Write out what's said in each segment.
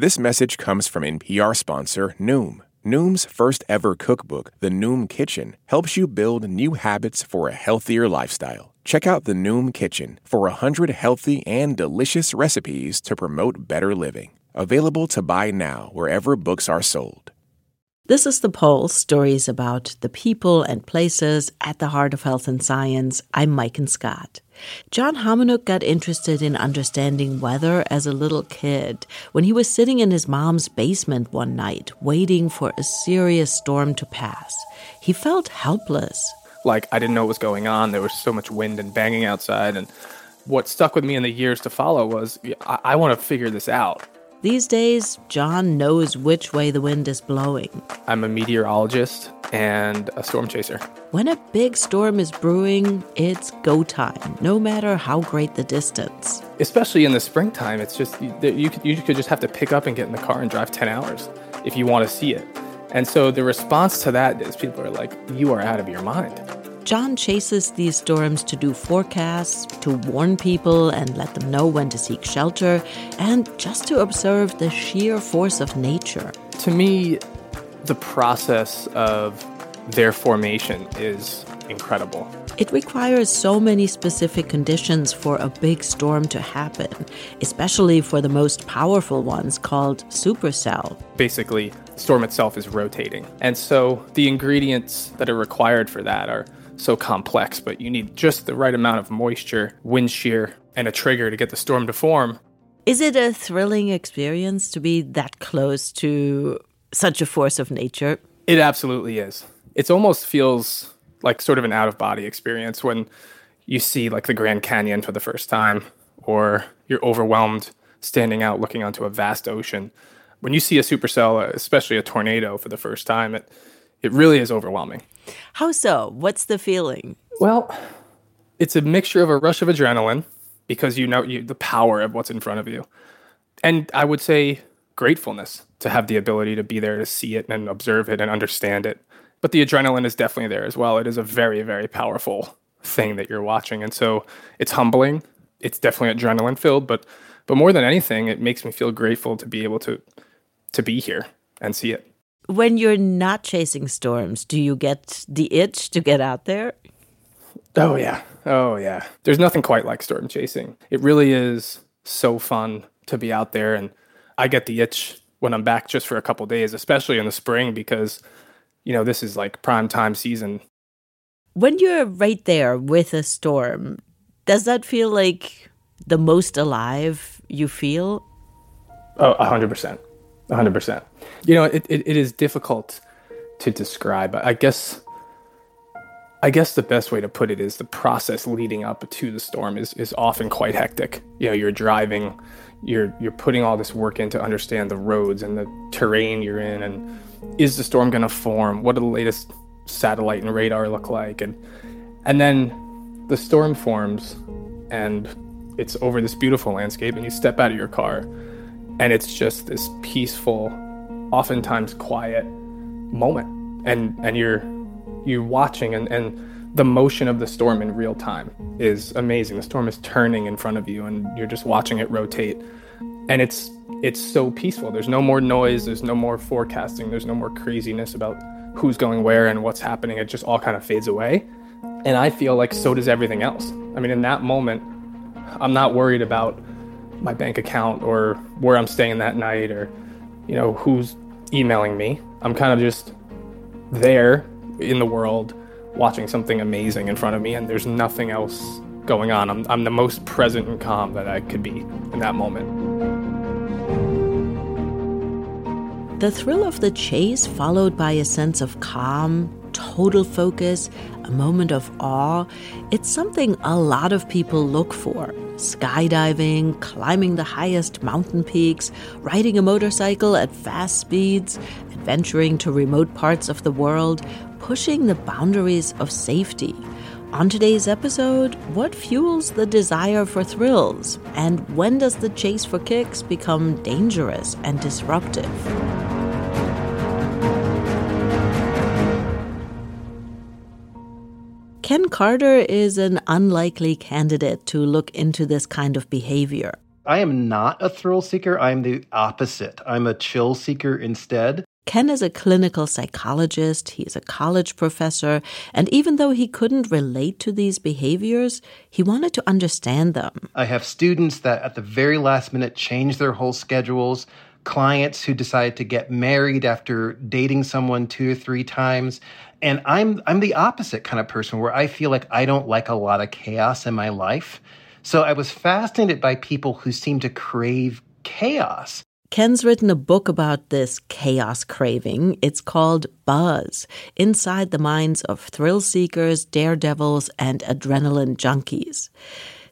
This message comes from NPR sponsor Noom. Noom's first ever cookbook, The Noom Kitchen, helps you build new habits for a healthier lifestyle. Check out The Noom Kitchen for 100 healthy and delicious recipes to promote better living. Available to buy now wherever books are sold. This is The Pulse, stories about the people and places at the heart of health and science. I'm Maiken Scott. John Homenuk got interested in understanding weather as a little kid when he was sitting in his mom's basement one night, waiting for a serious storm to pass. He felt helpless. Like I didn't know what was going on. There was so much wind and banging outside. And what stuck with me in the years to follow was I, I want to figure this out. These days, John knows which way the wind is blowing. I'm a meteorologist and a storm chaser. When a big storm is brewing, it's go time, no matter how great the distance. Especially in the springtime, it's just you, you, could, you could just have to pick up and get in the car and drive 10 hours if you want to see it. And so the response to that is people are like, you are out of your mind. John chases these storms to do forecasts, to warn people and let them know when to seek shelter, and just to observe the sheer force of nature. To me, the process of their formation is incredible. It requires so many specific conditions for a big storm to happen, especially for the most powerful ones called supercell. Basically, the storm itself is rotating. And so the ingredients that are required for that are so complex, but you need just the right amount of moisture, wind shear, and a trigger to get the storm to form. Is it a thrilling experience to be that close to such a force of nature? It absolutely is. It almost feels like sort of an out of body experience when you see like the Grand Canyon for the first time or you're overwhelmed standing out looking onto a vast ocean. When you see a supercell, especially a tornado for the first time, it it really is overwhelming. How so? What's the feeling? Well, it's a mixture of a rush of adrenaline because you know you, the power of what's in front of you. And I would say gratefulness to have the ability to be there to see it and observe it and understand it. But the adrenaline is definitely there as well. It is a very, very powerful thing that you're watching. And so it's humbling. It's definitely adrenaline filled, but but more than anything, it makes me feel grateful to be able to to be here and see it. When you're not chasing storms, do you get the itch to get out there? Oh, yeah. Oh, yeah. There's nothing quite like storm chasing. It really is so fun to be out there. And I get the itch when I'm back just for a couple days, especially in the spring, because, you know, this is like prime time season. When you're right there with a storm, does that feel like the most alive you feel? Oh, 100%. 100%. You know, it, it, it is difficult to describe. I guess I guess the best way to put it is the process leading up to the storm is, is often quite hectic. You know, you're driving, you're you're putting all this work in to understand the roads and the terrain you're in and is the storm gonna form? What do the latest satellite and radar look like? And and then the storm forms and it's over this beautiful landscape and you step out of your car and it's just this peaceful oftentimes quiet moment. And and you're you're watching and and the motion of the storm in real time is amazing. The storm is turning in front of you and you're just watching it rotate. And it's it's so peaceful. There's no more noise. There's no more forecasting. There's no more craziness about who's going where and what's happening. It just all kind of fades away. And i feel like so does everything else. I mean in that moment i'm not worried about my bank account or where I'm staying that night or you know who's emailing me. I'm kind of just there in the world watching something amazing in front of me and there's nothing else going on. I'm I'm the most present and calm that I could be in that moment. The thrill of the chase followed by a sense of calm, total focus, a moment of awe, it's something a lot of people look for skydiving, climbing the highest mountain peaks, riding a motorcycle at fast speeds, adventuring to remote parts of the world, pushing the boundaries of safety. On today's episode, what fuels the desire for thrills? And when does the chase for kicks become dangerous and disruptive? Ken Carter is an unlikely candidate to look into this kind of behavior. I am not a thrill seeker. I'm the opposite. I'm a chill seeker instead. Ken is a clinical psychologist, he is a college professor, and even though he couldn't relate to these behaviors, he wanted to understand them. I have students that at the very last minute change their whole schedules, clients who decide to get married after dating someone two or three times. And I'm I'm the opposite kind of person where I feel like I don't like a lot of chaos in my life. So I was fascinated by people who seem to crave chaos. Ken's written a book about this chaos craving. It's called Buzz Inside the Minds of Thrill Seekers, Daredevils, and Adrenaline Junkies.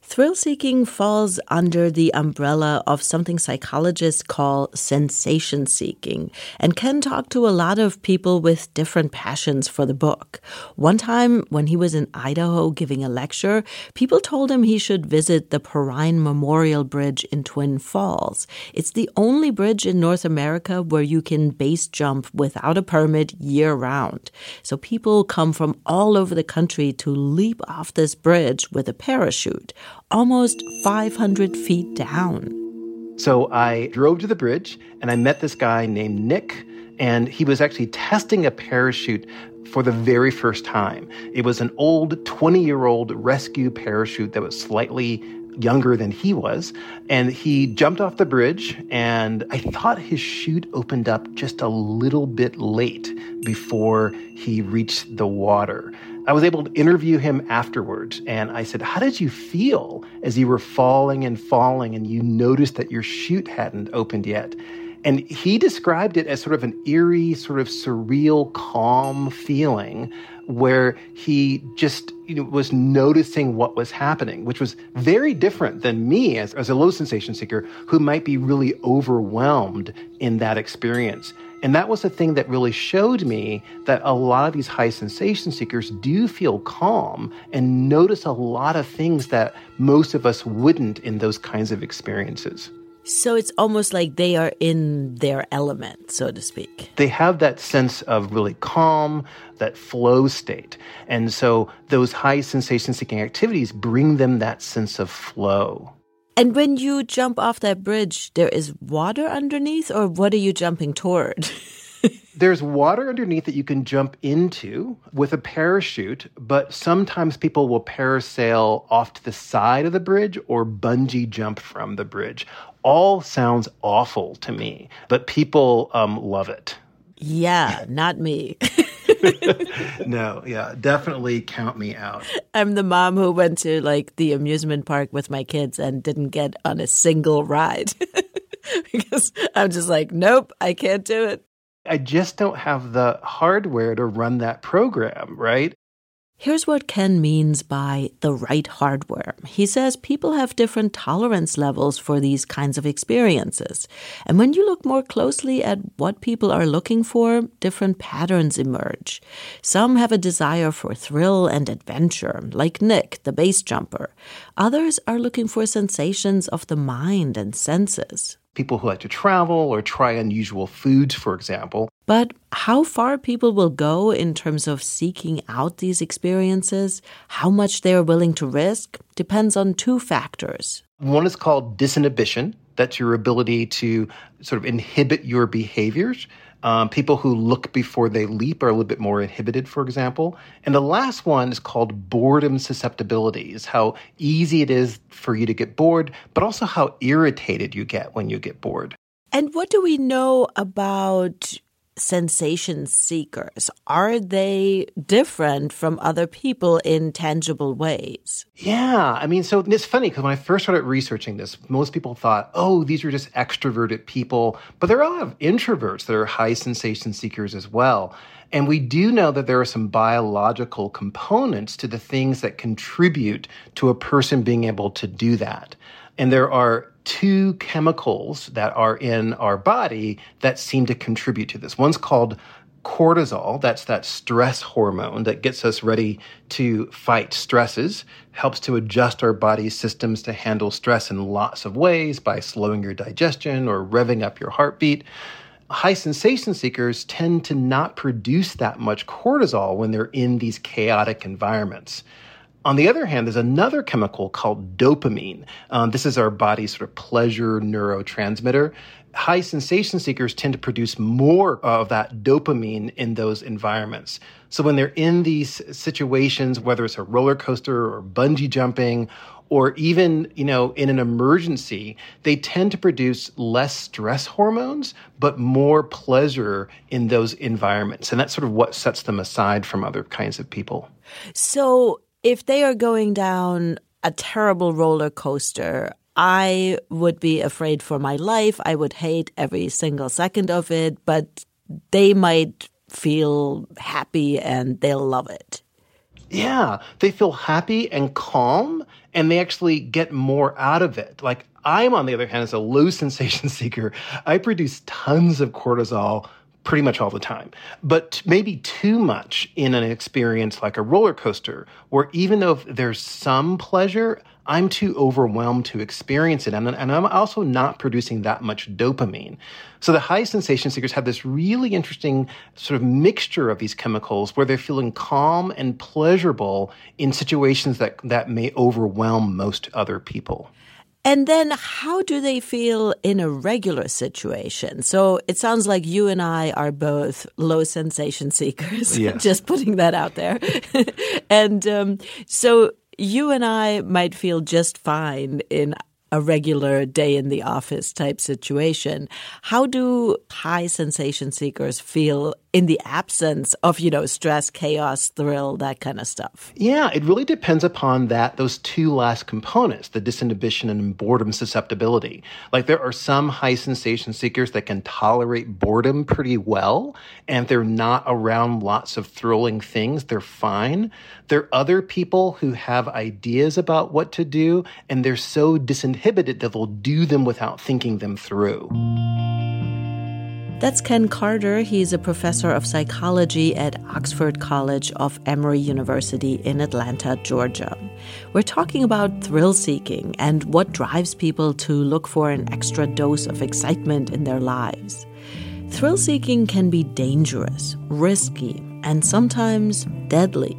Thrill seeking falls under the umbrella of something psychologists call sensation seeking. And Ken talked to a lot of people with different passions for the book. One time, when he was in Idaho giving a lecture, people told him he should visit the Perrine Memorial Bridge in Twin Falls. It's the only bridge in North America where you can base jump without a permit year round. So people come from all over the country to leap off this bridge with a parachute almost 500 feet down. So I drove to the bridge and I met this guy named Nick, and he was actually testing a parachute for the very first time. It was an old 20 year old rescue parachute that was slightly younger than he was. And he jumped off the bridge, and I thought his chute opened up just a little bit late before he reached the water. I was able to interview him afterwards, and I said, How did you feel as you were falling and falling and you noticed that your chute hadn't opened yet? And he described it as sort of an eerie, sort of surreal, calm feeling where he just you know, was noticing what was happening, which was very different than me as, as a low sensation seeker who might be really overwhelmed in that experience. And that was the thing that really showed me that a lot of these high sensation seekers do feel calm and notice a lot of things that most of us wouldn't in those kinds of experiences. So it's almost like they are in their element, so to speak. They have that sense of really calm, that flow state. And so those high sensation seeking activities bring them that sense of flow. And when you jump off that bridge, there is water underneath, or what are you jumping toward? There's water underneath that you can jump into with a parachute, but sometimes people will parasail off to the side of the bridge or bungee jump from the bridge. All sounds awful to me, but people um, love it. Yeah, not me. no, yeah, definitely count me out. I'm the mom who went to like the amusement park with my kids and didn't get on a single ride because I'm just like, nope, I can't do it. I just don't have the hardware to run that program, right? Here's what Ken means by the right hardware. He says people have different tolerance levels for these kinds of experiences. And when you look more closely at what people are looking for, different patterns emerge. Some have a desire for thrill and adventure, like Nick, the base jumper. Others are looking for sensations of the mind and senses people who like to travel or try unusual foods, for example. But how far people will go in terms of seeking out these experiences, how much they are willing to risk, depends on two factors. One is called disinhibition. That's your ability to sort of inhibit your behaviors. Um, people who look before they leap are a little bit more inhibited, for example. And the last one is called boredom susceptibility, is how easy it is for you to get bored, but also how irritated you get when you get bored. And what do we know about sensation seekers? Are they different from other people in tangible ways? Yeah. I mean, so it's funny because when I first started researching this, most people thought, oh, these are just extroverted people. But there are a lot of introverts that are high sensation seekers as well. And we do know that there are some biological components to the things that contribute to a person being able to do that. And there are two chemicals that are in our body that seem to contribute to this. One's called cortisol, that's that stress hormone that gets us ready to fight stresses, helps to adjust our body's systems to handle stress in lots of ways by slowing your digestion or revving up your heartbeat. High sensation seekers tend to not produce that much cortisol when they're in these chaotic environments. On the other hand, there's another chemical called dopamine. Um, this is our body's sort of pleasure neurotransmitter high sensation seekers tend to produce more of that dopamine in those environments. So when they're in these situations, whether it's a roller coaster or bungee jumping, or even, you know, in an emergency, they tend to produce less stress hormones, but more pleasure in those environments. And that's sort of what sets them aside from other kinds of people. So if they are going down a terrible roller coaster, I would be afraid for my life. I would hate every single second of it, but they might feel happy and they'll love it. Yeah, they feel happy and calm and they actually get more out of it. Like I'm, on the other hand, as a low sensation seeker, I produce tons of cortisol pretty much all the time, but maybe too much in an experience like a roller coaster, where even though there's some pleasure, I'm too overwhelmed to experience it. And, and I'm also not producing that much dopamine. So the high sensation seekers have this really interesting sort of mixture of these chemicals where they're feeling calm and pleasurable in situations that, that may overwhelm most other people. And then how do they feel in a regular situation? So it sounds like you and I are both low sensation seekers, yes. just putting that out there. and um, so you and I might feel just fine in a regular day in the office type situation. How do high sensation seekers feel in the absence of, you know, stress, chaos, thrill, that kind of stuff? Yeah, it really depends upon that, those two last components, the disinhibition and boredom susceptibility. Like there are some high sensation seekers that can tolerate boredom pretty well, and they're not around lots of thrilling things. They're fine. There are other people who have ideas about what to do, and they're so disinhibited that they'll do them without thinking them through. That's Ken Carter. He's a professor of psychology at Oxford College of Emory University in Atlanta, Georgia. We're talking about thrill seeking and what drives people to look for an extra dose of excitement in their lives. Thrill seeking can be dangerous, risky, and sometimes deadly.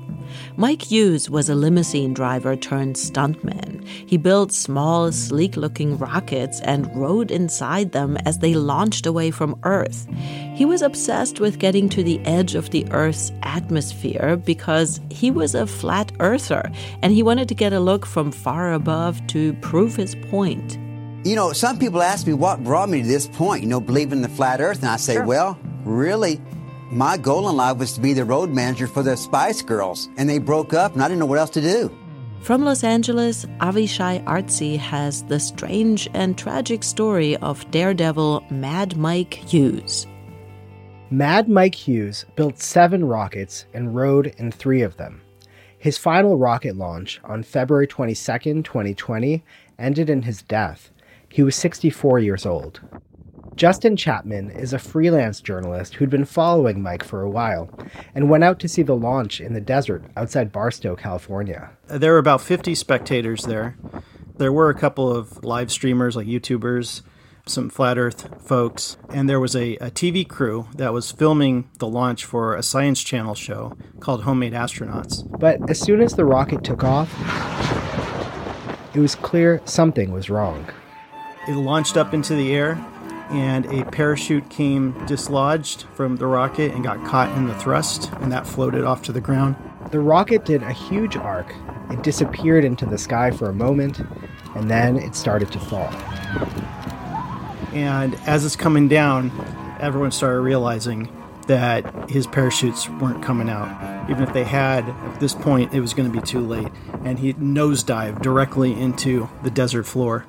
Mike Hughes was a limousine driver turned stuntman. He built small, sleek looking rockets and rode inside them as they launched away from Earth. He was obsessed with getting to the edge of the Earth's atmosphere because he was a flat earther and he wanted to get a look from far above to prove his point. You know, some people ask me what brought me to this point, you know, believing in the flat earth. And I say, sure. well, really, my goal in life was to be the road manager for the Spice Girls, and they broke up, and I didn't know what else to do. From Los Angeles, Avishai Artsy has the strange and tragic story of daredevil Mad Mike Hughes. Mad Mike Hughes built seven rockets and rode in three of them. His final rocket launch on February 22, 2020, ended in his death. He was 64 years old. Justin Chapman is a freelance journalist who'd been following Mike for a while and went out to see the launch in the desert outside Barstow, California. There were about 50 spectators there. There were a couple of live streamers like YouTubers, some flat earth folks, and there was a, a TV crew that was filming the launch for a Science Channel show called Homemade Astronauts. But as soon as the rocket took off, it was clear something was wrong. It launched up into the air and a parachute came dislodged from the rocket and got caught in the thrust, and that floated off to the ground. The rocket did a huge arc. It disappeared into the sky for a moment, and then it started to fall. And as it's coming down, everyone started realizing that his parachutes weren't coming out. Even if they had, at this point, it was going to be too late. And he nosedived directly into the desert floor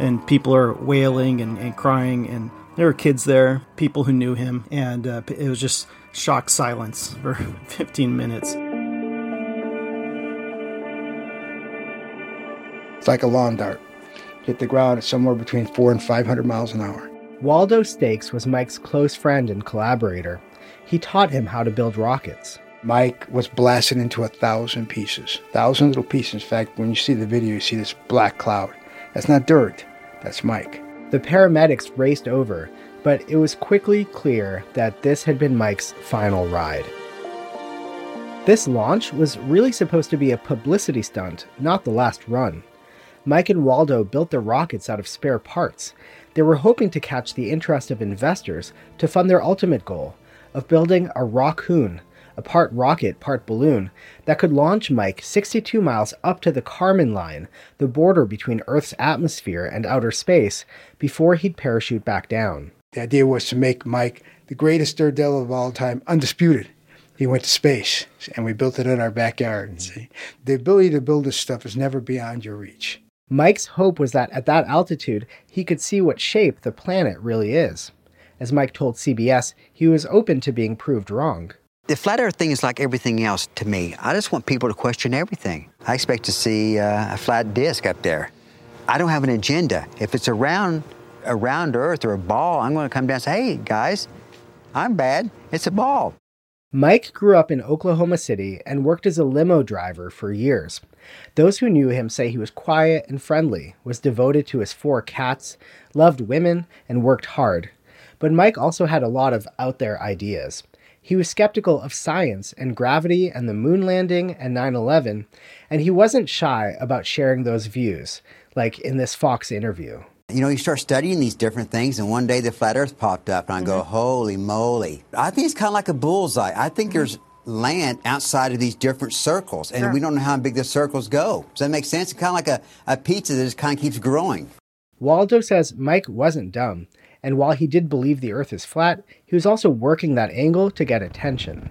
and people are wailing and, and crying and there were kids there people who knew him and uh, it was just shock silence for 15 minutes it's like a lawn dart hit the ground at somewhere between 4 and 500 miles an hour waldo stakes was mike's close friend and collaborator he taught him how to build rockets Mike was blasted into a thousand pieces, thousand little pieces. In fact, when you see the video, you see this black cloud. That's not dirt. That's Mike. The paramedics raced over, but it was quickly clear that this had been Mike's final ride. This launch was really supposed to be a publicity stunt, not the last run. Mike and Waldo built their rockets out of spare parts. They were hoping to catch the interest of investors to fund their ultimate goal of building a Rockoon, a part rocket, part balloon, that could launch Mike 62 miles up to the Kármán line, the border between Earth's atmosphere and outer space, before he'd parachute back down. The idea was to make Mike the greatest daredevil of all time, undisputed. He went to space, and we built it in our backyard. Mm-hmm. See, the ability to build this stuff is never beyond your reach. Mike's hope was that at that altitude, he could see what shape the planet really is. As Mike told CBS, he was open to being proved wrong. The flat earth thing is like everything else to me. I just want people to question everything. I expect to see uh, a flat disk up there. I don't have an agenda. If it's around around earth or a ball, I'm going to come down and say, "Hey guys, I'm bad. It's a ball." Mike grew up in Oklahoma City and worked as a limo driver for years. Those who knew him say he was quiet and friendly, was devoted to his four cats, loved women, and worked hard. But Mike also had a lot of out there ideas. He was skeptical of science and gravity and the moon landing and 9 11, and he wasn't shy about sharing those views, like in this Fox interview. You know, you start studying these different things, and one day the flat Earth popped up, and I go, mm-hmm. "Holy moly!" I think it's kind of like a bullseye. I think there's mm-hmm. land outside of these different circles, and we don't know how big the circles go. Does that make sense? It's kind of like a, a pizza that just kind of keeps growing. Waldo says Mike wasn't dumb, and while he did believe the Earth is flat, he was also working that angle to get attention.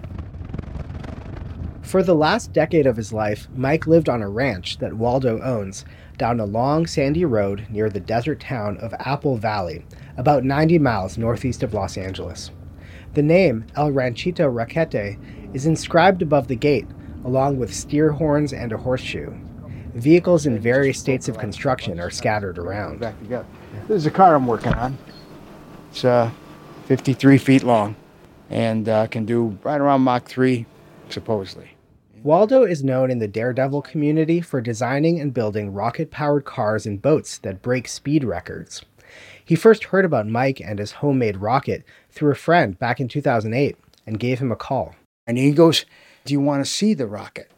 For the last decade of his life, Mike lived on a ranch that Waldo owns down a long sandy road near the desert town of Apple Valley, about 90 miles northeast of Los Angeles. The name El Ranchito Raquete is inscribed above the gate, along with steer horns and a horseshoe. Vehicles in various states of construction are scattered around. Is a car I'm working on. It's uh, 53 feet long and uh, can do right around Mach 3, supposedly. Waldo is known in the daredevil community for designing and building rocket powered cars and boats that break speed records. He first heard about Mike and his homemade rocket through a friend back in 2008 and gave him a call. And he goes, Do you want to see the rocket?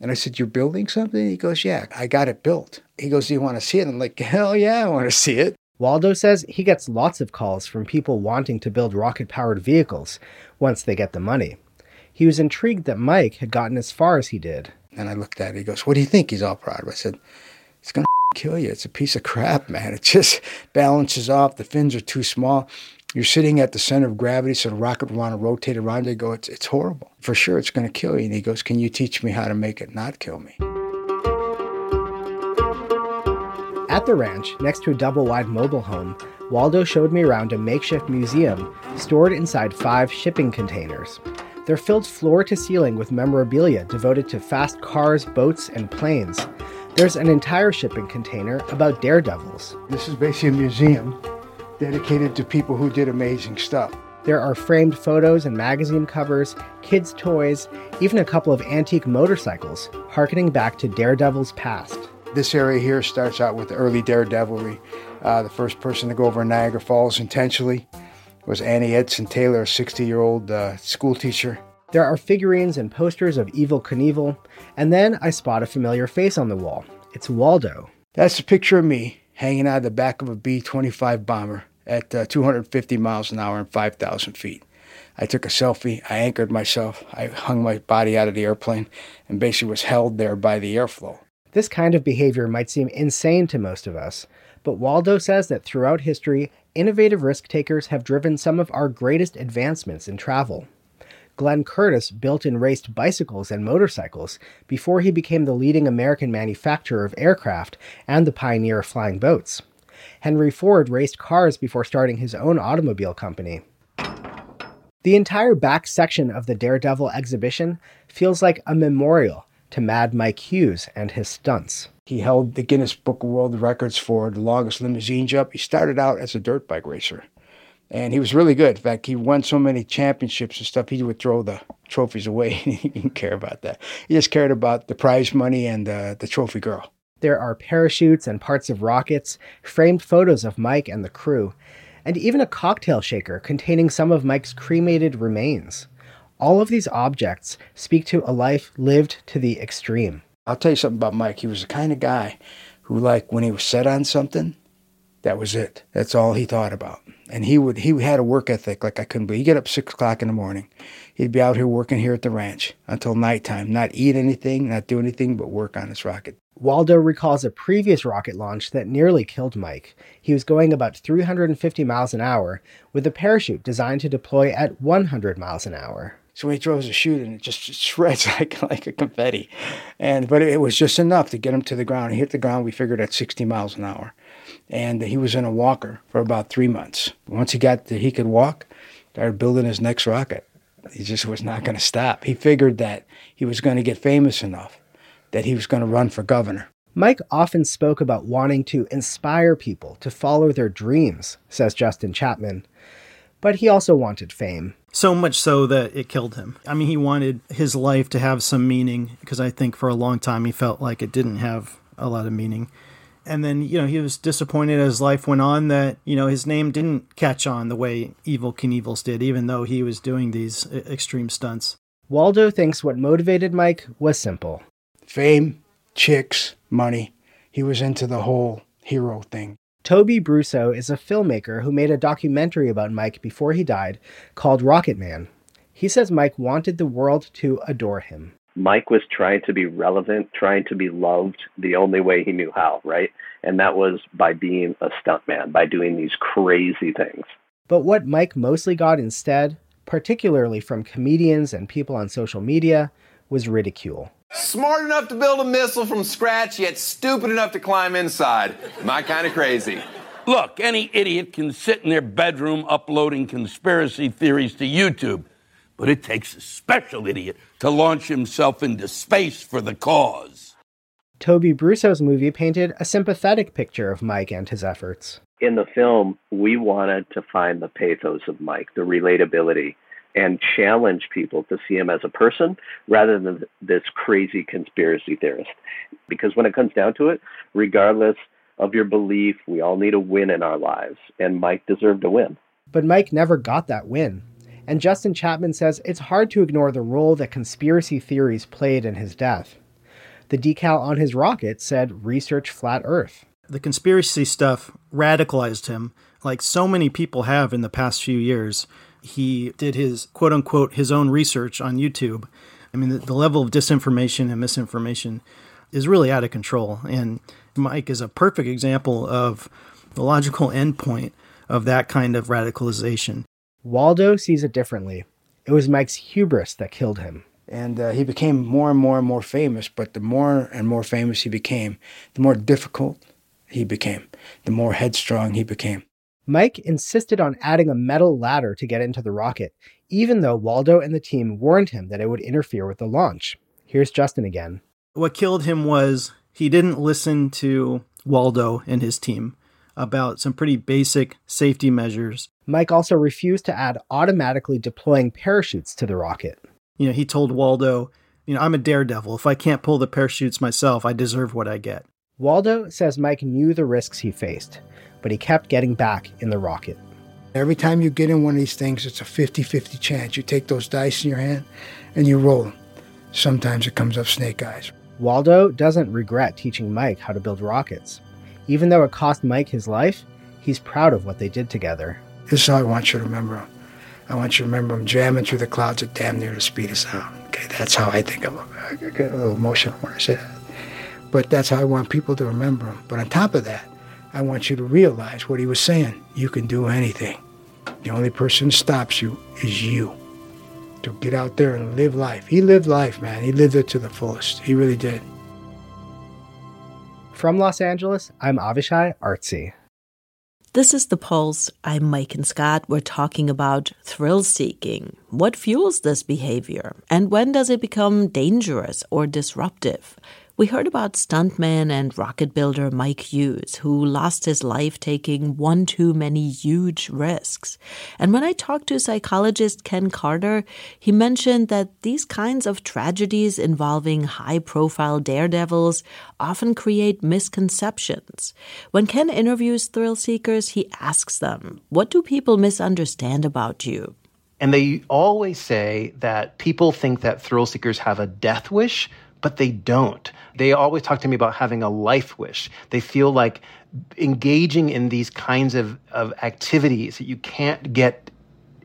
And I said, You're building something? He goes, Yeah, I got it built. He goes, Do you want to see it? I'm like, Hell yeah, I want to see it. Waldo says he gets lots of calls from people wanting to build rocket powered vehicles once they get the money. He was intrigued that Mike had gotten as far as he did. And I looked at it. He goes, What do you think? He's all proud of. I said, It's going to kill you. It's a piece of crap, man. It just balances off. The fins are too small. You're sitting at the center of gravity, so the rocket will want to rotate around. I go, it's, it's horrible. For sure, it's going to kill you. And he goes, Can you teach me how to make it not kill me? At the ranch, next to a double wide mobile home, Waldo showed me around a makeshift museum stored inside five shipping containers. They're filled floor to ceiling with memorabilia devoted to fast cars, boats, and planes. There's an entire shipping container about daredevils. This is basically a museum dedicated to people who did amazing stuff. There are framed photos and magazine covers, kids' toys, even a couple of antique motorcycles, harkening back to Daredevil's past. This area here starts out with early daredevilry. Uh, the first person to go over Niagara Falls intentionally was Annie Edson Taylor, a 60 year old uh, school teacher. There are figurines and posters of Evel Knievel, and then I spot a familiar face on the wall. It's Waldo. That's a picture of me hanging out of the back of a B 25 bomber at uh, 250 miles an hour and 5,000 feet. I took a selfie, I anchored myself, I hung my body out of the airplane, and basically was held there by the airflow. This kind of behavior might seem insane to most of us, but Waldo says that throughout history, innovative risk takers have driven some of our greatest advancements in travel. Glenn Curtiss built and raced bicycles and motorcycles before he became the leading American manufacturer of aircraft and the pioneer of flying boats. Henry Ford raced cars before starting his own automobile company. The entire back section of the Daredevil exhibition feels like a memorial to Mad Mike Hughes and his stunts. He held the Guinness Book of World Records for the longest limousine jump. He started out as a dirt bike racer. And he was really good. In fact, he won so many championships and stuff, he would throw the trophies away. he didn't care about that. He just cared about the prize money and uh, the trophy girl. There are parachutes and parts of rockets, framed photos of Mike and the crew, and even a cocktail shaker containing some of Mike's cremated remains. All of these objects speak to a life lived to the extreme. I'll tell you something about Mike. He was the kind of guy who, like, when he was set on something, that was it. That's all he thought about. And he would he had a work ethic like I couldn't believe. He'd get up six o'clock in the morning. He'd be out here working here at the ranch until nighttime, not eat anything, not do anything but work on his rocket. Waldo recalls a previous rocket launch that nearly killed Mike. He was going about 350 miles an hour with a parachute designed to deploy at 100 miles an hour. So he throws a chute and it just shreds like like a confetti, and but it was just enough to get him to the ground. He hit the ground. We figured at 60 miles an hour, and he was in a walker for about three months. Once he got that he could walk, started building his next rocket. He just was not going to stop. He figured that he was going to get famous enough that he was going to run for governor. Mike often spoke about wanting to inspire people to follow their dreams, says Justin Chapman. But he also wanted fame. So much so that it killed him. I mean, he wanted his life to have some meaning because I think for a long time he felt like it didn't have a lot of meaning. And then, you know, he was disappointed as life went on that, you know, his name didn't catch on the way Evel Knievel's did, even though he was doing these uh, extreme stunts. Waldo thinks what motivated Mike was simple fame, chicks, money. He was into the whole hero thing. Toby Brusseau is a filmmaker who made a documentary about Mike before he died called Rocket Man. He says Mike wanted the world to adore him. Mike was trying to be relevant, trying to be loved the only way he knew how, right? And that was by being a stuntman, by doing these crazy things. But what Mike mostly got instead, particularly from comedians and people on social media, was ridicule. Smart enough to build a missile from scratch, yet stupid enough to climb inside. My kind of crazy. Look, any idiot can sit in their bedroom uploading conspiracy theories to YouTube, but it takes a special idiot to launch himself into space for the cause. Toby Brusseau's movie painted a sympathetic picture of Mike and his efforts. In the film, we wanted to find the pathos of Mike, the relatability and challenge people to see him as a person rather than this crazy conspiracy theorist. Because when it comes down to it, regardless of your belief, we all need a win in our lives, and Mike deserved a win. But Mike never got that win. And Justin Chapman says it's hard to ignore the role that conspiracy theories played in his death. The decal on his rocket said research flat earth. The conspiracy stuff radicalized him, like so many people have in the past few years he did his quote unquote his own research on YouTube. I mean, the, the level of disinformation and misinformation is really out of control. And Mike is a perfect example of the logical endpoint of that kind of radicalization. Waldo sees it differently. It was Mike's hubris that killed him. And uh, he became more and more and more famous, but the more and more famous he became, the more difficult he became, the more headstrong he became. Mike insisted on adding a metal ladder to get into the rocket, even though Waldo and the team warned him that it would interfere with the launch. Here's Justin again. What killed him was he didn't listen to Waldo and his team about some pretty basic safety measures. Mike also refused to add automatically deploying parachutes to the rocket. You know, he told Waldo, you know, I'm a daredevil. If I can't pull the parachutes myself, I deserve what I get. Waldo says Mike knew the risks he faced but he kept getting back in the rocket. Every time you get in one of these things, it's a 50 50 chance. You take those dice in your hand and you roll them. Sometimes it comes up snake eyes. Waldo doesn't regret teaching Mike how to build rockets. Even though it cost Mike his life, he's proud of what they did together. This is how I want you to remember him. I want you to remember him jamming through the clouds at damn near the speed of sound. Okay, that's how I think of him. I get a little emotional when I say that. But that's how I want people to remember him. But on top of that, I want you to realize what he was saying. You can do anything. The only person who stops you is you. To get out there and live life. He lived life, man. He lived it to the fullest. He really did. From Los Angeles, I'm Avishai Artsy. This is The Pulse. I'm Maiken Scott. We're talking about thrill seeking. What fuels this behavior? And when does it become dangerous or disruptive? We heard about stuntman and rocket builder Mike Hughes, who lost his life taking one too many huge risks. And when I talked to psychologist Ken Carter, he mentioned that these kinds of tragedies involving high profile daredevils often create misconceptions. When Ken interviews thrill seekers, he asks them, What do people misunderstand about you? And they always say that people think that thrill seekers have a death wish, but they don't. They always talk to me about having a life wish. They feel like engaging in these kinds of, of activities that you can't get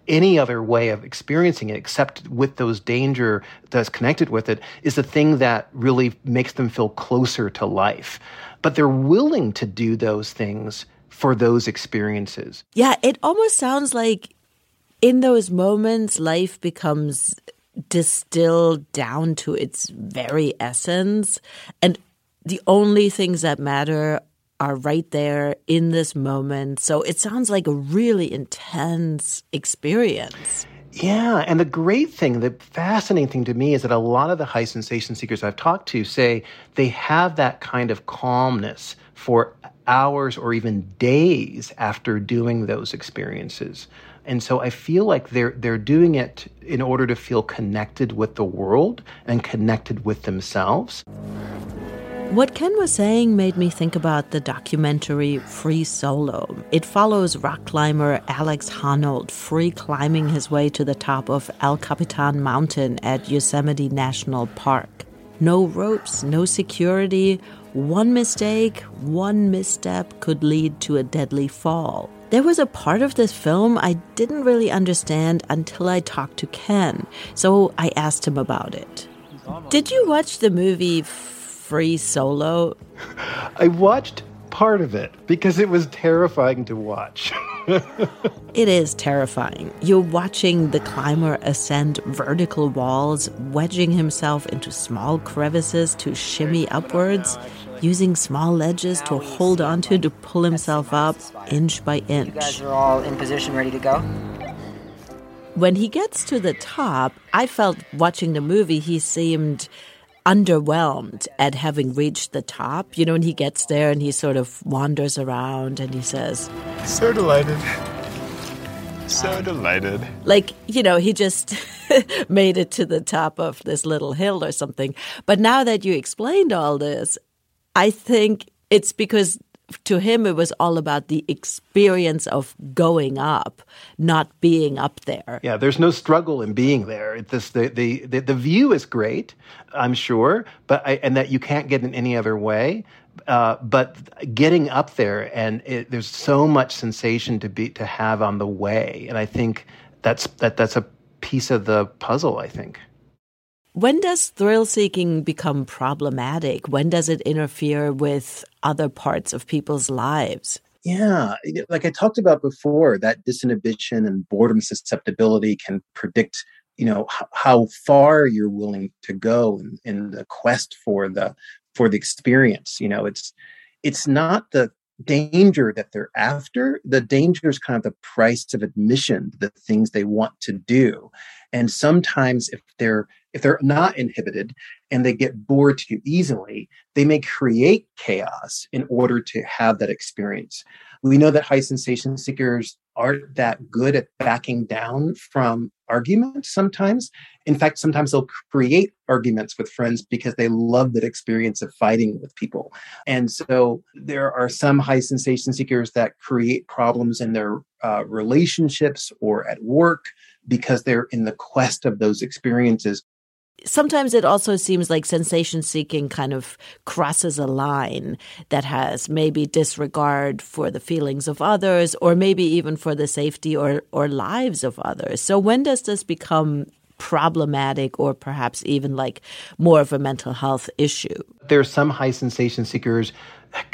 any other way of experiencing it except with those danger that's connected with it is the thing that really makes them feel closer to life. But they're willing to do those things for those experiences. Yeah, it almost sounds like in those moments, life becomes distilled down to its very essence. And the only things that matter are right there in this moment. So it sounds like a really intense experience. Yeah, and the great thing, the fascinating thing to me is that a lot of the high sensation seekers I've talked to say they have that kind of calmness for hours or even days after doing those experiences. And so I feel like they're they're doing it in order to feel connected with the world and connected with themselves. What Ken was saying made me think about the documentary Free Solo. It follows rock climber Alex Honnold free climbing his way to the top of El Capitan Mountain at Yosemite National Park. No ropes, no security. One mistake, one misstep could lead to a deadly fall. There was a part of this film I didn't really understand until I talked to Ken, so I asked him about it. Did you watch the movie Free Solo? I watched part of it because it was terrifying to watch. it is terrifying. You're watching the climber ascend vertical walls, wedging himself into small crevices to shimmy upwards using small ledges to hold onto to pull himself up inch by inch. You guys are all in position, ready to go? When he gets to the top, I felt watching the movie, he seemed underwhelmed at having reached the top. You know, when he gets there and he sort of wanders around and he says, So delighted. So delighted. Like, you know, he just made it to the top of this little hill or something. But now that you explained all this, I think it's because to him it was all about the experience of going up not being up there. Yeah there's no struggle in being there. The the the, the view is great i'm sure but I, and that you can't get in any other way. Uh, but getting up there and it, there's so much sensation to be to have on the way. And i think that's that that's a piece of the puzzle i think when does thrill seeking become problematic? When does it interfere with other parts of people's lives? Yeah, like I talked about before, that disinhibition and boredom susceptibility can predict, you know, h- how far you're willing to go in, in the quest for the for the experience. You know, it's it's not the danger that they're after. The danger is kind of the price of admission, the things they want to do. And sometimes if they're if they're not inhibited and they get bored too easily, they may create chaos in order to have that experience. We know that high sensation seekers aren't that good at backing down from arguments sometimes. In fact, sometimes they'll create arguments with friends because they love that experience of fighting with people. And so there are some high sensation seekers that create problems in their uh, relationships or at work because they're in the quest of those experiences sometimes it also seems like sensation seeking kind of crosses a line that has maybe disregard for the feelings of others or maybe even for the safety or, or lives of others. So when does this become problematic or perhaps even like more of a mental health issue? There are some high sensation seekers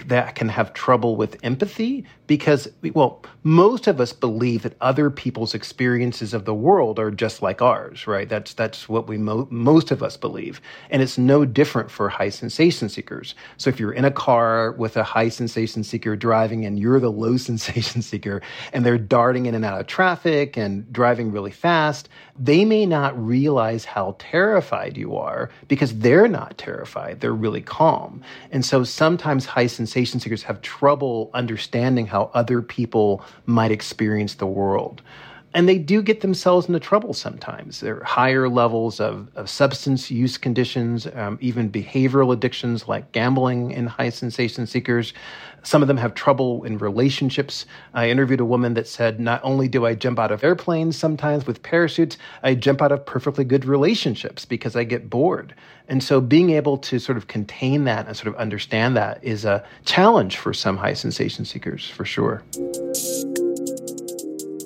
that can have trouble with empathy because, well, most of us believe that other people's experiences of the world are just like ours, right? That's that's what we mo- most of us believe, and it's no different for high sensation seekers. So if you're in a car with a high sensation seeker driving, and you're the low sensation seeker, and they're darting in and out of traffic and driving really fast, they may not realize how terrified you are because they're not terrified; they're really calm, and so sometimes high sensation seekers have trouble understanding how other people might experience the world. and they do get themselves into trouble sometimes. There are higher levels of, of substance use conditions, um, even behavioral addictions like gambling in high sensation seekers. Some of them have trouble in relationships. I interviewed a woman that said, Not only do I jump out of airplanes sometimes with parachutes, I jump out of perfectly good relationships because I get bored. And so being able to sort of contain that and sort of understand that is a challenge for some high sensation seekers, for sure.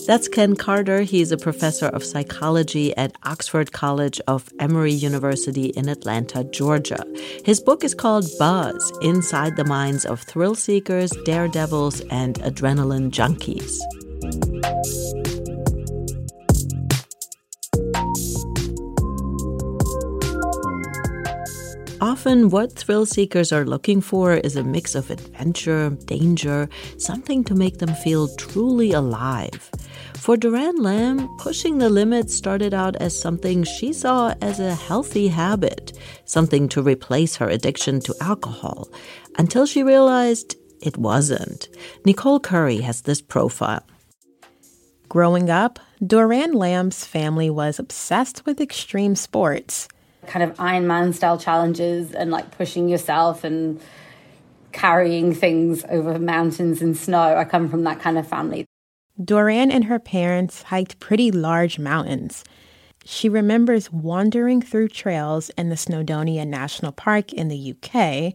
That's Ken Carter. He's a professor of psychology at Oxford College of Emory University in Atlanta, Georgia. His book is called Buzz Inside the Minds of Thrill Seekers, Daredevils, and Adrenaline Junkies. Often, what thrill seekers are looking for is a mix of adventure, danger, something to make them feel truly alive. For Duran Lamb, pushing the limits started out as something she saw as a healthy habit, something to replace her addiction to alcohol, until she realized it wasn't. Nicole Curry has this profile. Growing up, Duran Lamb's family was obsessed with extreme sports kind of Iron Man style challenges and like pushing yourself and carrying things over mountains and snow. I come from that kind of family. Duran and her parents hiked pretty large mountains. She remembers wandering through trails in the Snowdonia National Park in the UK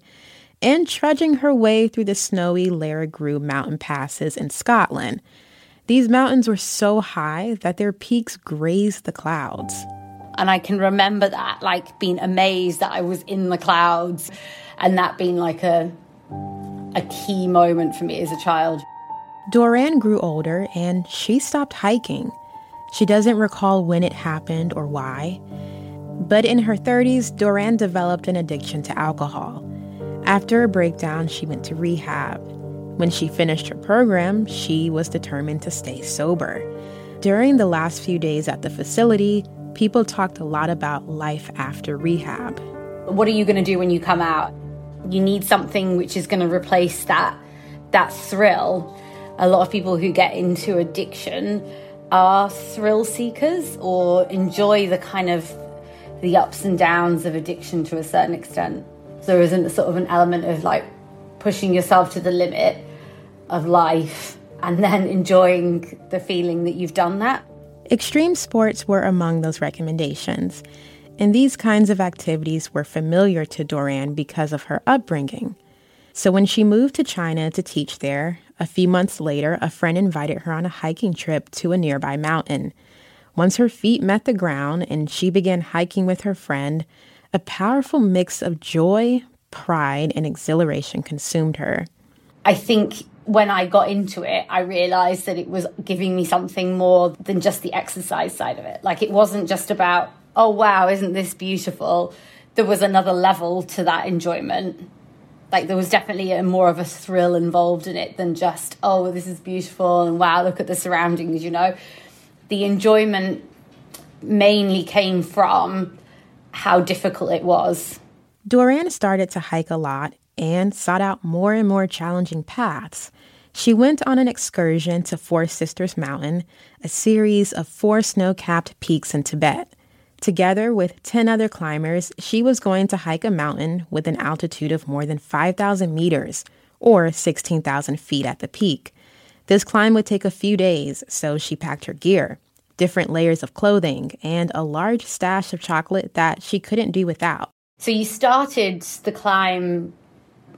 and trudging her way through the snowy Lairig Ghru mountain passes in Scotland. These mountains were so high that their peaks grazed the clouds. And I can remember that, like being amazed that I was in the clouds and that being like a, a key moment for me as a child. Duran grew older and she stopped hiking. She doesn't recall when it happened or why. But in her 30s, Doran developed an addiction to alcohol. After a breakdown, she went to rehab. When she finished her program, she was determined to stay sober. During the last few days at the facility, people talked a lot about life after rehab. What are you going to do when you come out? You need something which is going to replace that that thrill. A lot of people who get into addiction are thrill seekers or enjoy the kind of the ups and downs of addiction to a certain extent. So there isn't sort of an element of like pushing yourself to the limit of life and then enjoying the feeling that you've done that. Extreme sports were among those recommendations, and these kinds of activities were familiar to Doran because of her upbringing. So when she moved to China to teach there, a few months later, a friend invited her on a hiking trip to a nearby mountain. Once her feet met the ground and she began hiking with her friend, a powerful mix of joy, pride, and exhilaration consumed her. I think when I got into it, I realized that it was giving me something more than just the exercise side of it. Like it wasn't just about, oh wow, isn't this beautiful? There was another level to that enjoyment. Like there was definitely a more of a thrill involved in it than just, oh, this is beautiful and wow, look at the surroundings, you know. The enjoyment mainly came from how difficult it was. Duran started to hike a lot and sought out more and more challenging paths. She went on an excursion to Four Sisters Mountain, a series of four snow capped peaks in Tibet. Together with 10 other climbers, she was going to hike a mountain with an altitude of more than 5,000 meters, or 16,000 feet at the peak. This climb would take a few days, so she packed her gear, different layers of clothing, and a large stash of chocolate that she couldn't do without. So you started the climb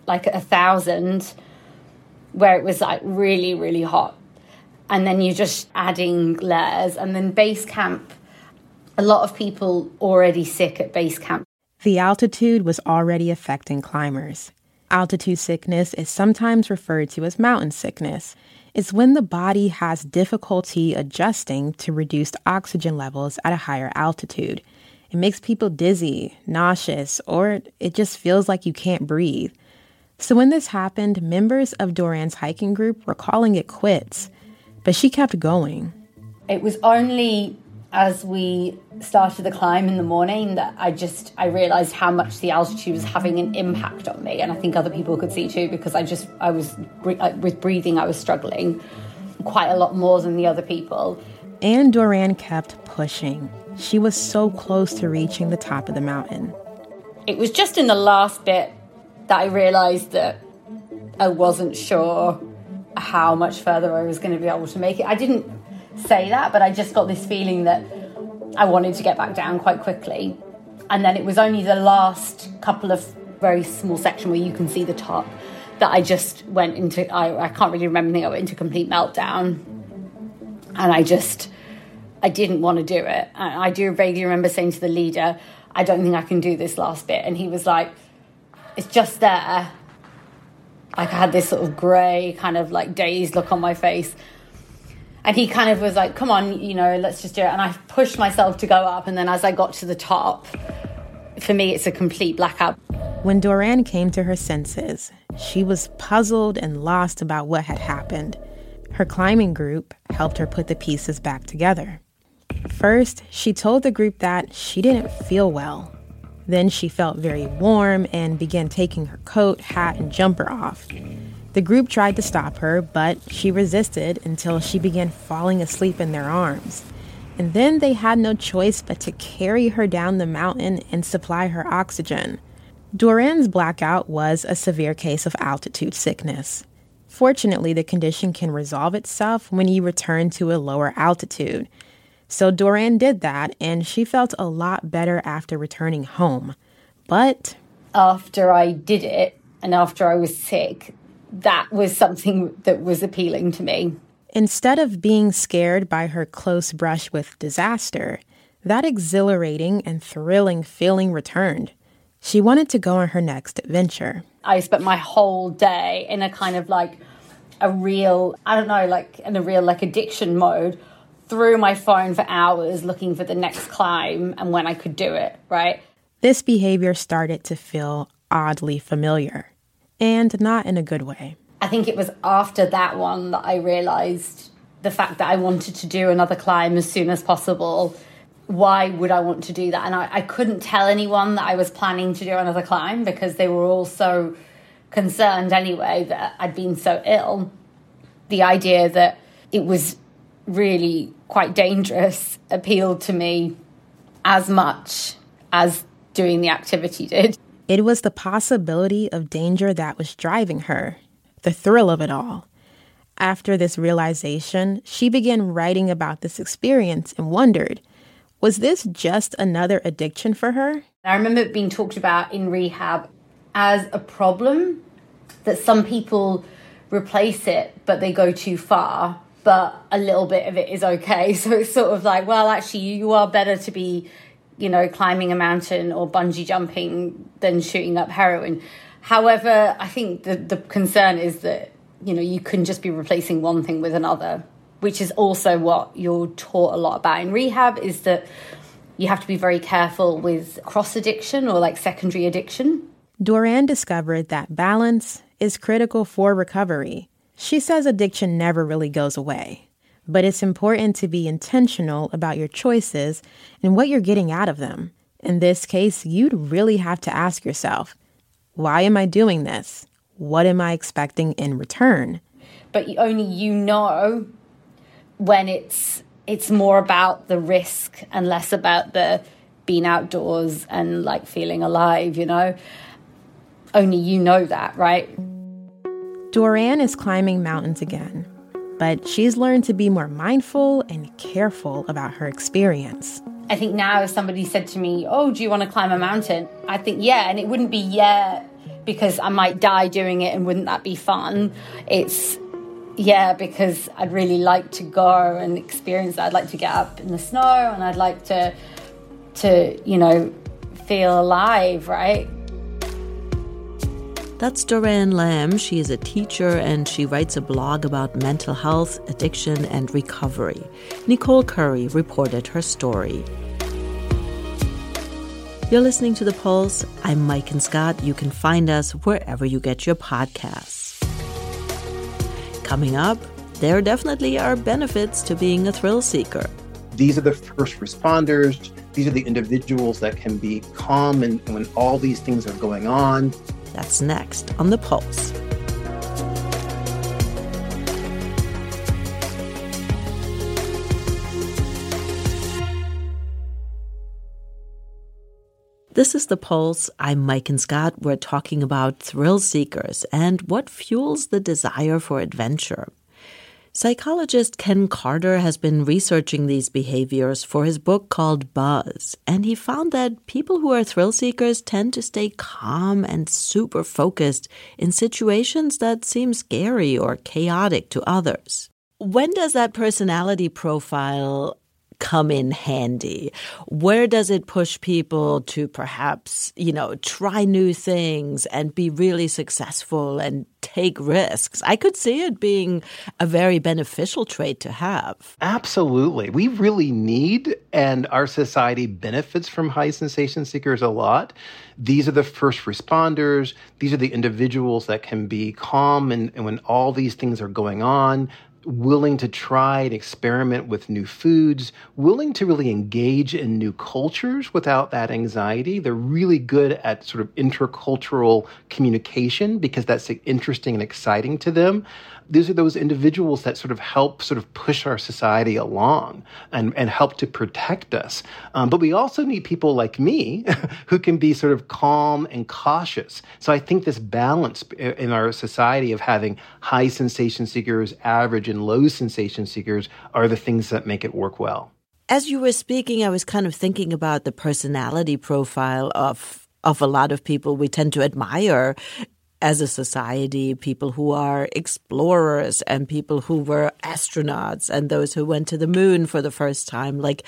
like a thousand, where it was like really, really hot. And then you're just adding layers. And then base camp, a lot of people already sick at base camp. The altitude was already affecting climbers. Altitude sickness is sometimes referred to as mountain sickness. It's when the body has difficulty adjusting to reduced oxygen levels at a higher altitude. It makes people dizzy, nauseous, or it just feels like you can't breathe. So when this happened, members of Duran's hiking group were calling it quits, but she kept going. It was only as we started the climb in the morning that I just I realized how much the altitude was having an impact on me and I think other people could see too because I just I was uh, with breathing I was struggling quite a lot more than the other people And Doran kept pushing. She was so close to reaching the top of the mountain. It was just in the last bit that I realized that I wasn't sure how much further I was going to be able to make it. I didn't say that, but I just got this feeling that I wanted to get back down quite quickly. And then it was only the last couple of very small section where you can see the top that I just went into. I, I can't really remember anything. I went into complete meltdown, and I just I didn't want to do it. And I do vaguely remember saying to the leader, "I don't think I can do this last bit," and he was like, "It's just there." Like I had this sort of grey, kind of like dazed look on my face. And he kind of was like, come on, you know, let's just do it. And I pushed myself to go up. And then as I got to the top, for me, it's a complete blackout. When Doran came to her senses, she was puzzled and lost about what had happened. Her climbing group helped her put the pieces back together. First, she told the group that she didn't feel well. Then she felt very warm and began taking her coat, hat, and jumper off. The group tried to stop her, but she resisted until she began falling asleep in their arms. And then they had no choice but to carry her down the mountain and supply her oxygen. Doran's blackout was a severe case of altitude sickness. Fortunately, the condition can resolve itself when you return to a lower altitude. So Doran did that, and she felt a lot better after returning home. But after I did it and after I was sick, that was something that was appealing to me. Instead of being scared by her close brush with disaster, that exhilarating and thrilling feeling returned. She wanted to go on her next adventure. I spent my whole day in a kind of like a real, I don't know, like in a real like addiction mode through my phone for hours looking for the next climb and when I could do it, right? This behavior started to feel oddly familiar and not in a good way. I think it was after that one that I realized the fact that I wanted to do another climb as soon as possible. Why would I want to do that? And I, I couldn't tell anyone that I was planning to do another climb because they were all so concerned anyway that I'd been so ill. The idea that it was really quite dangerous appealed to me as much as doing the activity did. It was the possibility of danger that was driving her, the thrill of it all. After this realization, she began writing about this experience and wondered was this just another addiction for her? I remember it being talked about in rehab as a problem that some people replace it, but they go too far but a little bit of it is okay. So it's sort of like, well, actually, you are better to be, you know, climbing a mountain or bungee jumping than shooting up heroin. However, I think the, the concern is that, you know, you can just be replacing one thing with another, which is also what you're taught a lot about in rehab is that you have to be very careful with cross addiction or like secondary addiction. Doran discovered that balance is critical for recovery she says addiction never really goes away, but it's important to be intentional about your choices and what you're getting out of them. In this case, you'd really have to ask yourself why am I doing this? What am I expecting in return? But only you know when it's it's more about the risk and less about the being outdoors and like feeling alive, you know? Only you know that, right? Doran is climbing mountains again, but she's learned to be more mindful and careful about her experience. I think now if somebody said to me, Oh, do you want to climb a mountain? I think, yeah, and it wouldn't be yeah because I might die doing it and wouldn't that be fun? It's yeah, because I'd really like to go and experience that. I'd like to get up in the snow and I'd like to to, you know, feel alive, right? That's Doran Lamb. She is a teacher and she writes a blog about mental health, addiction, and recovery. Nicole Curry reported her story. You're listening to The Pulse. I'm Maiken Scott. You can find us wherever you get your podcasts. Coming up, there definitely are benefits to being a thrill seeker. These are the first responders. These are the individuals that can be calm and when all these things are going on. That's next on The Pulse. This is The Pulse. I'm Maiken Scott. We're talking about thrill seekers and what fuels the desire for adventure. Psychologist Ken Carter has been researching these behaviors for his book called Buzz, and he found that people who are thrill seekers tend to stay calm and super focused in situations that seem scary or chaotic to others. When does that personality profile come in handy? Where does it push people to perhaps, you know, try new things and be really successful and take risks? I could see it being a very beneficial trait to have. Absolutely. We really need, and our society benefits from high sensation seekers a lot. These are the first responders. These are the individuals that can be calm and, and when all these things are going on, willing to try and experiment with new foods, willing to really engage in new cultures without that anxiety. They're really good at sort of intercultural communication because that's interesting and exciting to them these are those individuals that sort of help sort of push our society along and, and help to protect us. Um, but we also need people like me who can be sort of calm and cautious. So I think this balance in our society of having high sensation seekers, average and low sensation seekers are the things that make it work well. As you were speaking, I was kind of thinking about the personality profile of of a lot of people we tend to admire as a society, people who are explorers and people who were astronauts and those who went to the moon for the first time, like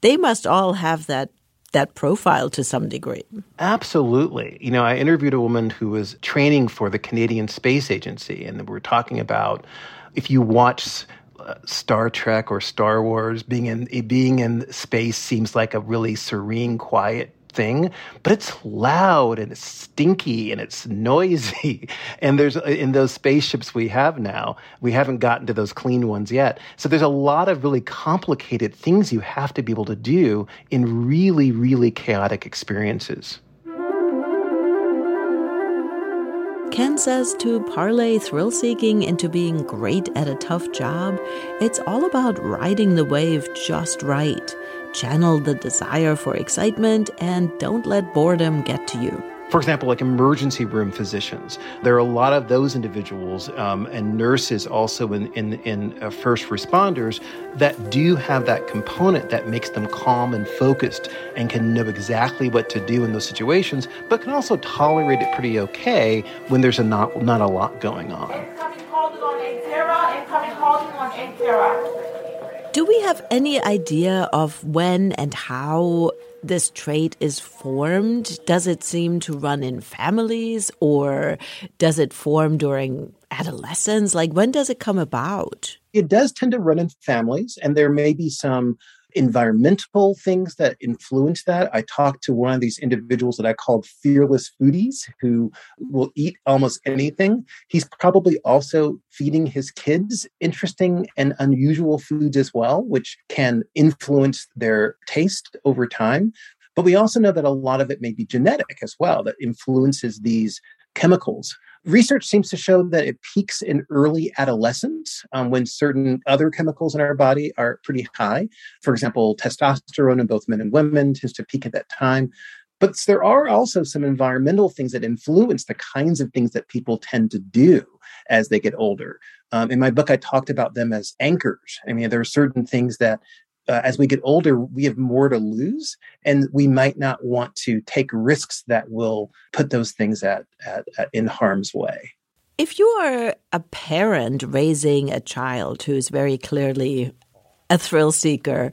they must all have that that profile to some degree. Absolutely. You know, I interviewed a woman who was training for the Canadian Space Agency, and we were talking about if you watch uh, Star Trek or Star Wars, being in being in space seems like a really serene, quiet thing, but it's loud and it's stinky and it's noisy. And there's uh, in those spaceships we have now, we haven't gotten to those clean ones yet. So there's a lot of really complicated things you have to be able to do in really, really chaotic experiences. Ken says to parlay thrill seeking into being great at a tough job, it's all about riding the wave just right. Channel the desire for excitement and don't let boredom get to you. For example, like emergency room physicians, there are a lot of those individuals um, and nurses also in in, in uh, first responders that do have that component that makes them calm and focused and can know exactly what to do in those situations, but can also tolerate it pretty okay when there's a not not a lot going on. Do we have any idea of when and how this trait is formed? Does it seem to run in families or does it form during adolescence? Like, when does it come about? It does tend to run in families, and there may be some environmental things that influence that. I talked to one of these individuals that I called fearless foodies who will eat almost anything. He's probably also feeding his kids interesting and unusual foods as well, which can influence their taste over time. But we also know that a lot of it may be genetic as well, that influences these chemicals Research seems to show that it peaks in early adolescence um, when certain other chemicals in our body are pretty high. For example, testosterone in both men and women tends to peak at that time. But there are also some environmental things that influence the kinds of things that people tend to do as they get older. Um, in my book, I talked about them as anchors. I mean, there are certain things that uh, as we get older, we have more to lose, and we might not want to take risks that will put those things at, at, at in harm's way. If you are a parent raising a child who is very clearly a thrill seeker,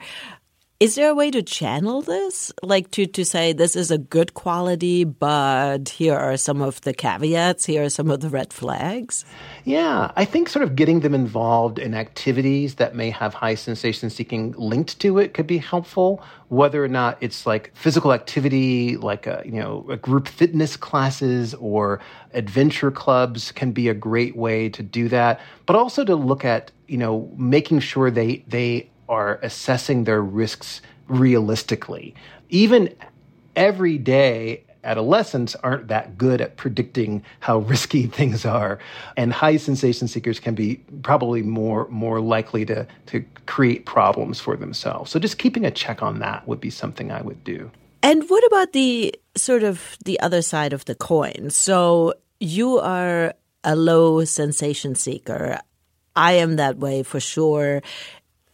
is there a way to channel this? Like to, to say this is a good quality, but here are some of the caveats, here are some of the red flags? Yeah, I think sort of getting them involved in activities that may have high sensation seeking linked to it could be helpful. Whether or not it's like physical activity, like a, you know, a group fitness classes or adventure clubs can be a great way to do that. But also to look at, you know, making sure they they are assessing their risks realistically. Even every day, adolescents aren't that good at predicting how risky things are and high sensation seekers can be probably more more likely to to create problems for themselves so just keeping a check on that would be something i would do And what about the sort of the other side of the coin? So you are a low sensation seeker. I am that way for sure.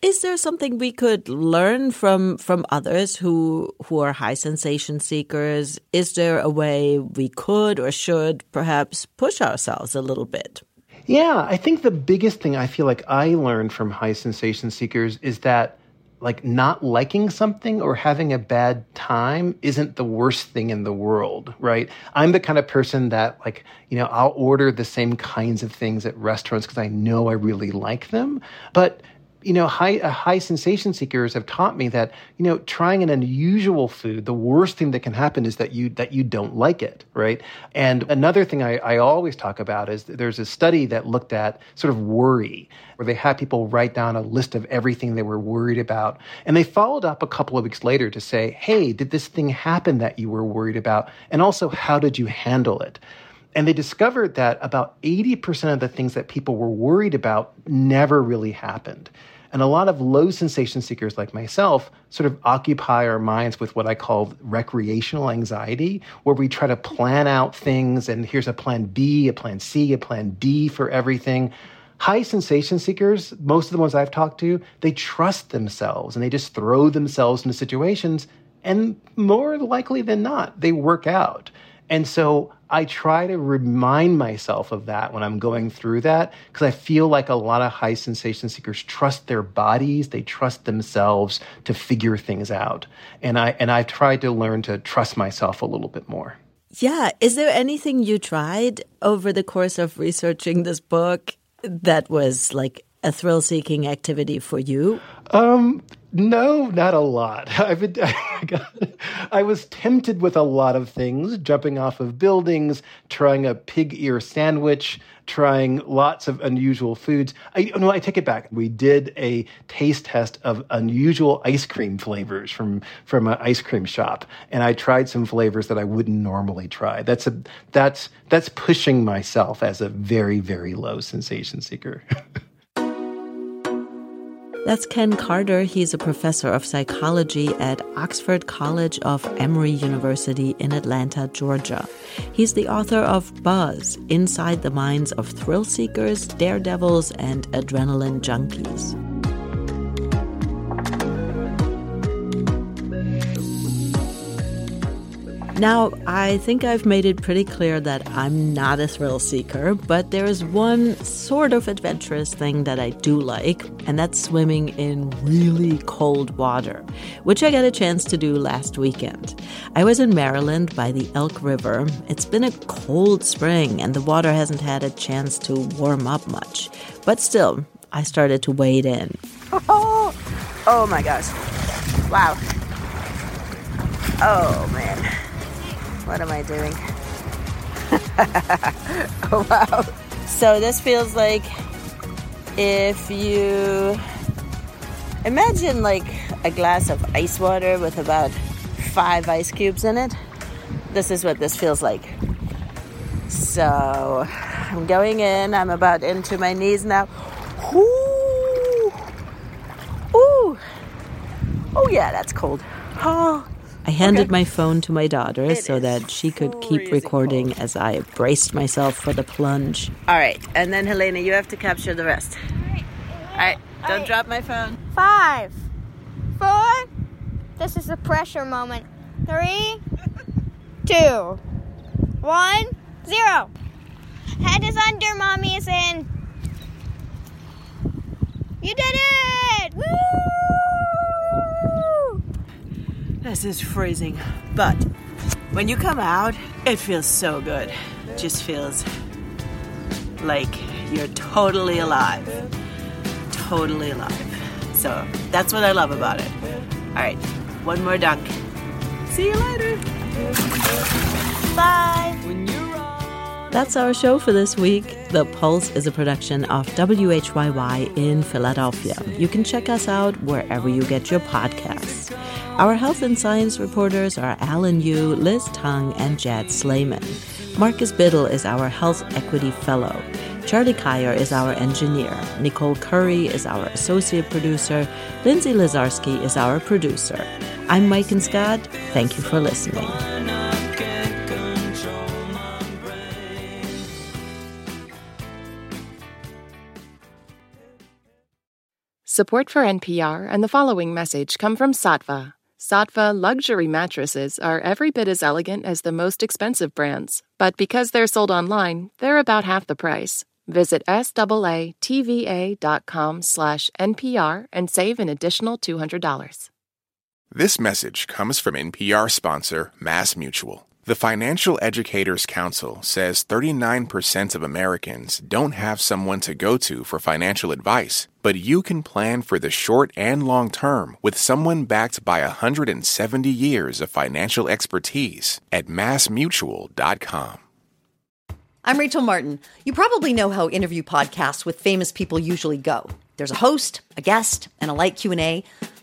Is there something we could learn from from others who who are high sensation seekers? Is there a way we could or should perhaps push ourselves a little bit? Yeah, I think the biggest thing I feel like I learned from high sensation seekers is that like not liking something or having a bad time isn't the worst thing in the world, right? I'm the kind of person that like, you know, I'll order the same kinds of things at restaurants because I know I really like them. But you know, high uh, high sensation seekers have taught me that you know trying an unusual food, the worst thing that can happen is that you that you don't like it, right? And another thing I, I always talk about is there's a study that looked at sort of worry, where they had people write down a list of everything they were worried about, and they followed up a couple of weeks later to say, hey, did this thing happen that you were worried about, and also how did you handle it? And they discovered that about 80% of the things that people were worried about never really happened. And a lot of low sensation seekers like myself sort of occupy our minds with what I call recreational anxiety, where we try to plan out things and here's a plan B, a plan C, a plan D for everything. High sensation seekers, most of the ones I've talked to, they trust themselves and they just throw themselves into situations and more likely than not, they work out. And so I try to remind myself of that when I'm going through that because I feel like a lot of high sensation seekers trust their bodies, they trust themselves to figure things out. And I and I've tried to learn to trust myself a little bit more. Yeah, is there anything you tried over the course of researching this book that was like a thrill-seeking activity for you? Um no, not a lot. I've been, I was tempted with a lot of things, jumping off of buildings, trying a pig ear sandwich, trying lots of unusual foods. I no, I take it back. We did a taste test of unusual ice cream flavors from from an ice cream shop, and I tried some flavors that I wouldn't normally try. That's a that's that's pushing myself as a very very low sensation seeker. That's Ken Carter. He's a professor of psychology at Oxford College of Emory University in Atlanta, Georgia. He's the author of Buzz Inside the Minds of Thrill Seekers, Daredevils, and Adrenaline Junkies. Now, I think I've made it pretty clear that I'm not a thrill seeker, but there is one sort of adventurous thing that I do like, and that's swimming in really cold water, which I got a chance to do last weekend. I was in Maryland by the Elk River. It's been a cold spring, and the water hasn't had a chance to warm up much, but still, I started to wade in. Oh, oh my gosh. Wow. Oh man. What am I doing? oh, wow. So this feels like if you imagine like a glass of ice water with about five ice cubes in it. This is what this feels like. So I'm going in. I'm about into my knees now. Ooh. Ooh. Oh yeah, that's cold. Oh, I handed okay. my phone to my daughter it so that she could keep recording cold. as I braced myself for the plunge. All right, and then Helena, you have to capture the rest. All right, don't right. drop my phone. Five, four. This is a pressure moment. Three, two, one, zero. Head is under, mommy is in. You did it! Woo! This is freezing. But when you come out, it feels so good. It just feels like you're totally alive. Totally alive. So that's what I love about it. All right, one more dunk. See you later. Bye. That's our show for this week. The Pulse is a production of WHYY in Philadelphia. You can check us out wherever you get your podcasts. Our health and science reporters are Alan Yu, Liz Tung, and Jad Sleiman. Marcus Biddle is our health equity fellow. Charlie Kaier is our engineer. Nicole Curry is our associate producer. Lindsay Lazarski is our producer. I'm Maiken Scott. Thank you for listening. Support for NPR and the following message come from Saatva. Saatva luxury mattresses are every bit as elegant as the most expensive brands, but because they're sold online, they're about half the price. Visit SAATVA.com slash NPR and save an additional $200. This message comes from NPR sponsor Mass Mutual. The Financial Educators Council says 39% of Americans don't have someone to go to for financial advice, but you can plan for the short and long term with someone backed by 170 years of financial expertise at massmutual.com. I'm Rachel Martin. You probably know how interview podcasts with famous people usually go. There's a host, a guest, and a light Q&A.